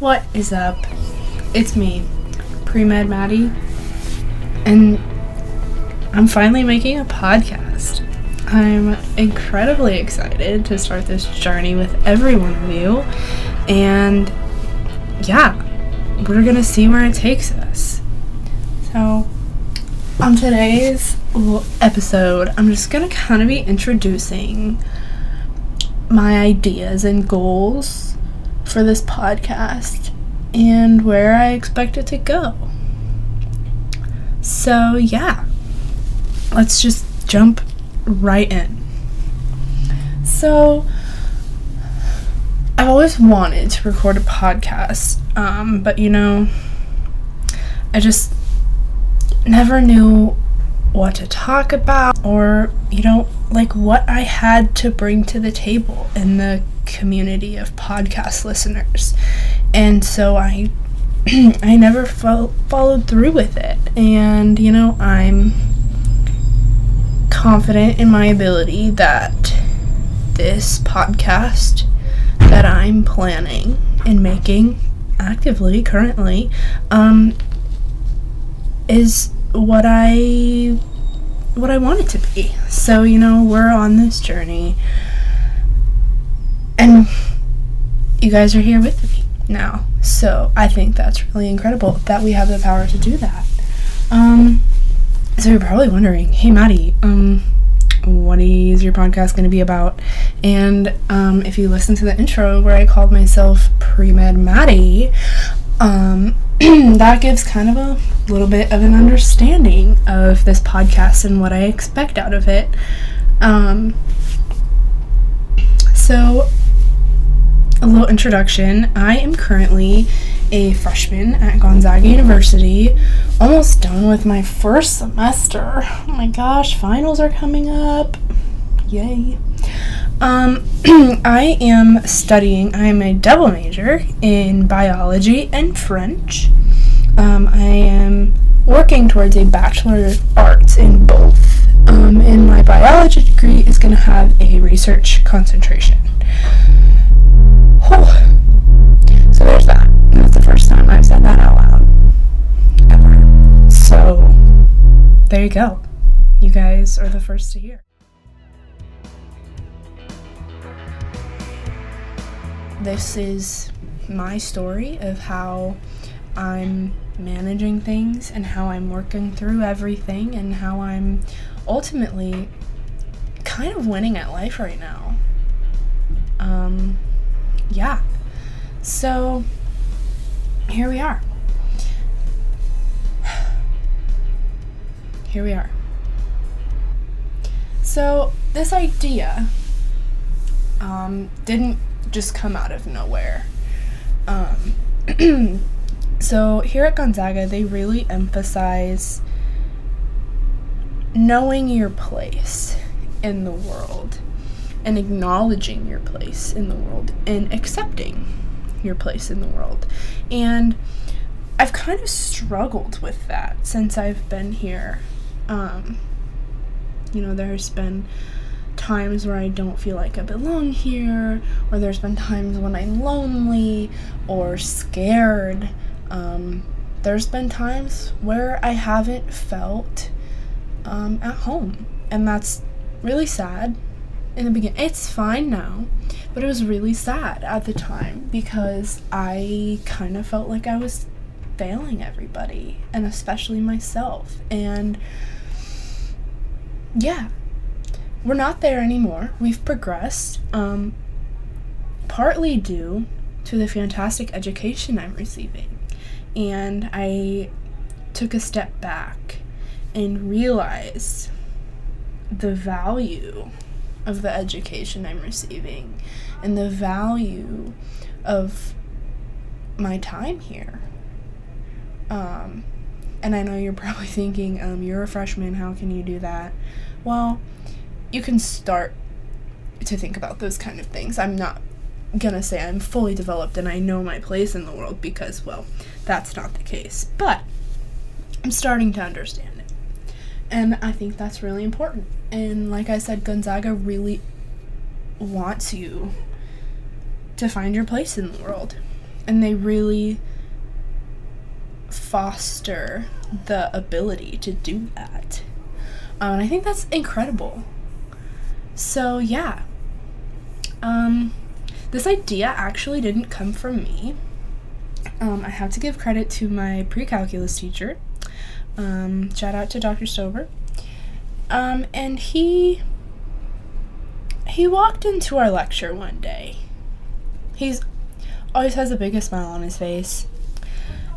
What is up? It's me, Pre Med Maddie, and I'm finally making a podcast. I'm incredibly excited to start this journey with every one of you, and yeah, we're gonna see where it takes us. So, on today's episode, I'm just gonna kind of be introducing my ideas and goals for this podcast and where I expect it to go. So, yeah, let's just jump right in. So, I've always wanted to record a podcast, um, but you know, I just never knew what to talk about or, you know, like what I had to bring to the table in the community of podcast listeners. And so I I never fo- followed through with it. And, you know, I'm confident in my ability that this podcast that I'm planning and making actively currently um, is what I what I want it to be. So, you know, we're on this journey and you guys are here with me now. So, I think that's really incredible that we have the power to do that. Um so you're probably wondering, "Hey Maddie, um what is your podcast going to be about? And um, if you listen to the intro where I called myself Pre Med Maddie, um, that gives kind of a little bit of an understanding of this podcast and what I expect out of it. Um, so, a little introduction. I am currently a freshman at Gonzaga University, almost done with my first semester. Oh my gosh, finals are coming up. Yay. Um, I am studying, I am a double major in biology and French. Um, I am working towards a Bachelor of Arts in both. Um, and my biology degree is going to have a research concentration. There you go. You guys are the first to hear. This is my story of how I'm managing things and how I'm working through everything and how I'm ultimately kind of winning at life right now. Um, yeah. So here we are. Here we are. So this idea um, didn't just come out of nowhere. Um, so here at Gonzaga, they really emphasize knowing your place in the world and acknowledging your place in the world and accepting your place in the world. And I've kind of struggled with that since I've been here. Um, you know, there's been times where I don't feel like I belong here, or there's been times when I'm lonely or scared. Um, there's been times where I haven't felt um, at home, and that's really sad in the beginning. It's fine now, but it was really sad at the time because I kind of felt like I was failing everybody, and especially myself. And yeah, we're not there anymore. We've progressed, um, partly due to the fantastic education I'm receiving. And I took a step back and realized the value of the education I'm receiving and the value of my time here. Um, and I know you're probably thinking, um, you're a freshman, how can you do that? Well, you can start to think about those kind of things. I'm not gonna say I'm fully developed and I know my place in the world because, well, that's not the case. But I'm starting to understand it. And I think that's really important. And like I said, Gonzaga really wants you to find your place in the world. and they really foster the ability to do that. Um, and I think that's incredible. So, yeah. Um, this idea actually didn't come from me. Um, I have to give credit to my pre calculus teacher. Um, shout out to Dr. Stover. Um, and he he walked into our lecture one day. He's always has the biggest smile on his face.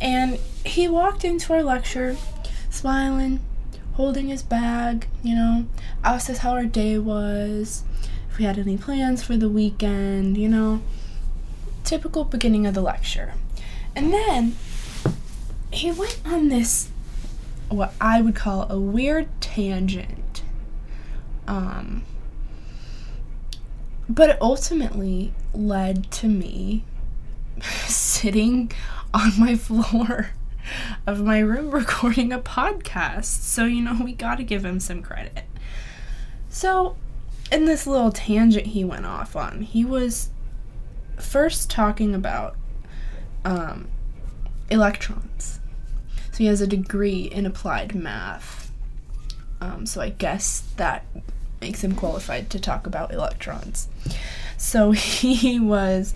And he walked into our lecture smiling, holding his bag, you know, asked us how our day was, if we had any plans for the weekend, you know, typical beginning of the lecture. And then he went on this what I would call a weird tangent. Um but it ultimately led to me sitting on my floor of my room recording a podcast. So, you know, we got to give him some credit. So, in this little tangent he went off on, he was first talking about um, electrons. So, he has a degree in applied math. Um, so, I guess that makes him qualified to talk about electrons. So, he was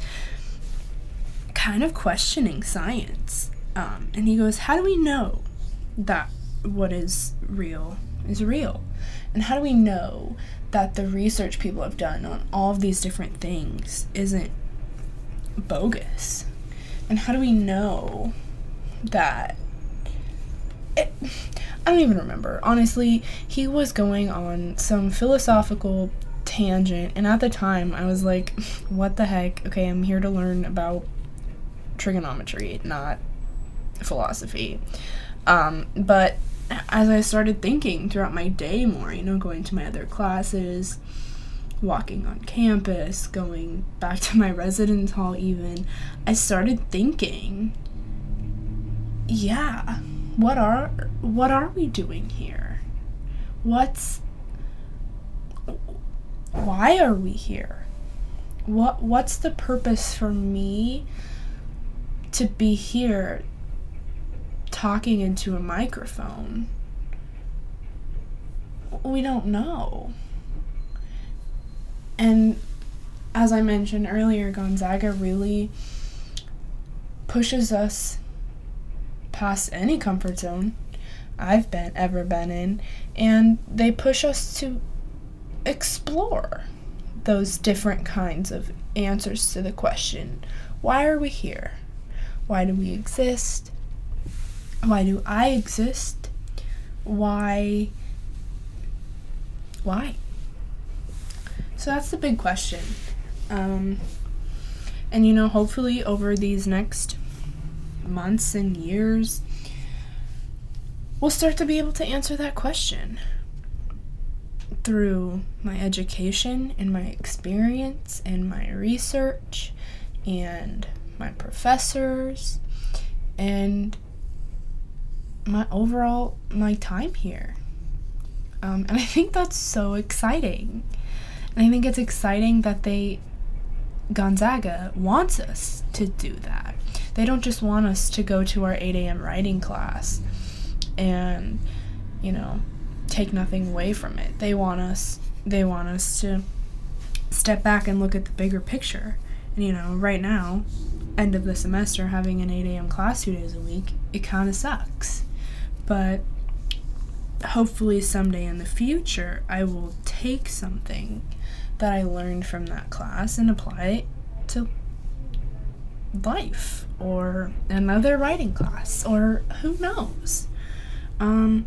kind of questioning science. Um, and he goes, How do we know that what is real is real? And how do we know that the research people have done on all of these different things isn't bogus? And how do we know that it, I don't even remember. Honestly, he was going on some philosophical tangent, and at the time I was like, what the heck? Okay, I'm here to learn about trigonometry, not philosophy. Um, but as I started thinking throughout my day more, you know, going to my other classes, walking on campus, going back to my residence hall, even, I started thinking, yeah, what are what are we doing here? What's why are we here? What what's the purpose for me to be here talking into a microphone. We don't know. And as I mentioned earlier, Gonzaga really pushes us past any comfort zone I've been ever been in and they push us to explore those different kinds of answers to the question why are we here? Why do we exist? Why do I exist? Why? Why? So that's the big question. Um, and you know, hopefully, over these next months and years, we'll start to be able to answer that question through my education and my experience and my research and my professors, and my overall my time here. Um, and I think that's so exciting. And I think it's exciting that they Gonzaga wants us to do that. They don't just want us to go to our 8 a.m. writing class and, you know, take nothing away from it. They want us they want us to step back and look at the bigger picture. And you know, right now, end of the semester having an 8 a.m. class two days a week, it kind of sucks. But hopefully, someday in the future, I will take something that I learned from that class and apply it to life or another writing class or who knows. Um,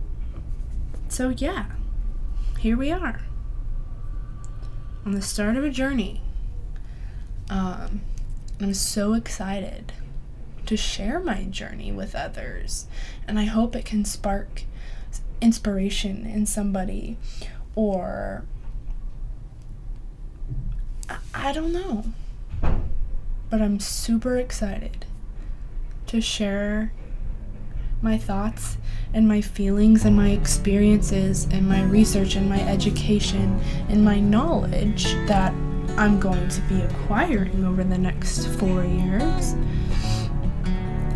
so, yeah, here we are on the start of a journey. Um, I'm so excited to share my journey with others, and I hope it can spark inspiration in somebody or I don't know. But I'm super excited to share my thoughts and my feelings and my experiences and my research and my education and my knowledge that I'm going to be acquiring over the next four years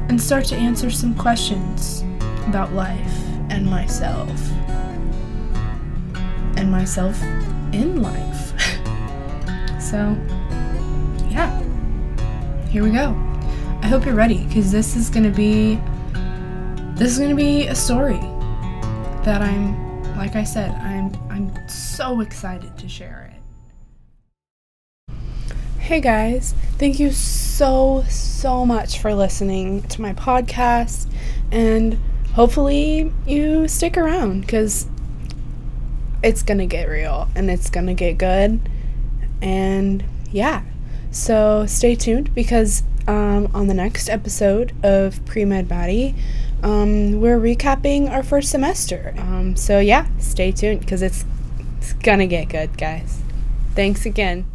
and start to answer some questions about life and myself and myself in life. so, yeah, here we go. I hope you're ready because this is going to be this is going to be a story that I'm like I said, I'm I'm so excited to share it. Hey guys, thank you so so much for listening to my podcast and hopefully you stick around cuz it's to get real and it's to get good. And yeah. So stay tuned because um, on the next episode of Pre Med Maddie, um, we're recapping our first semester. Um, so yeah, stay tuned because it's, it's gonna get good, guys. Thanks again.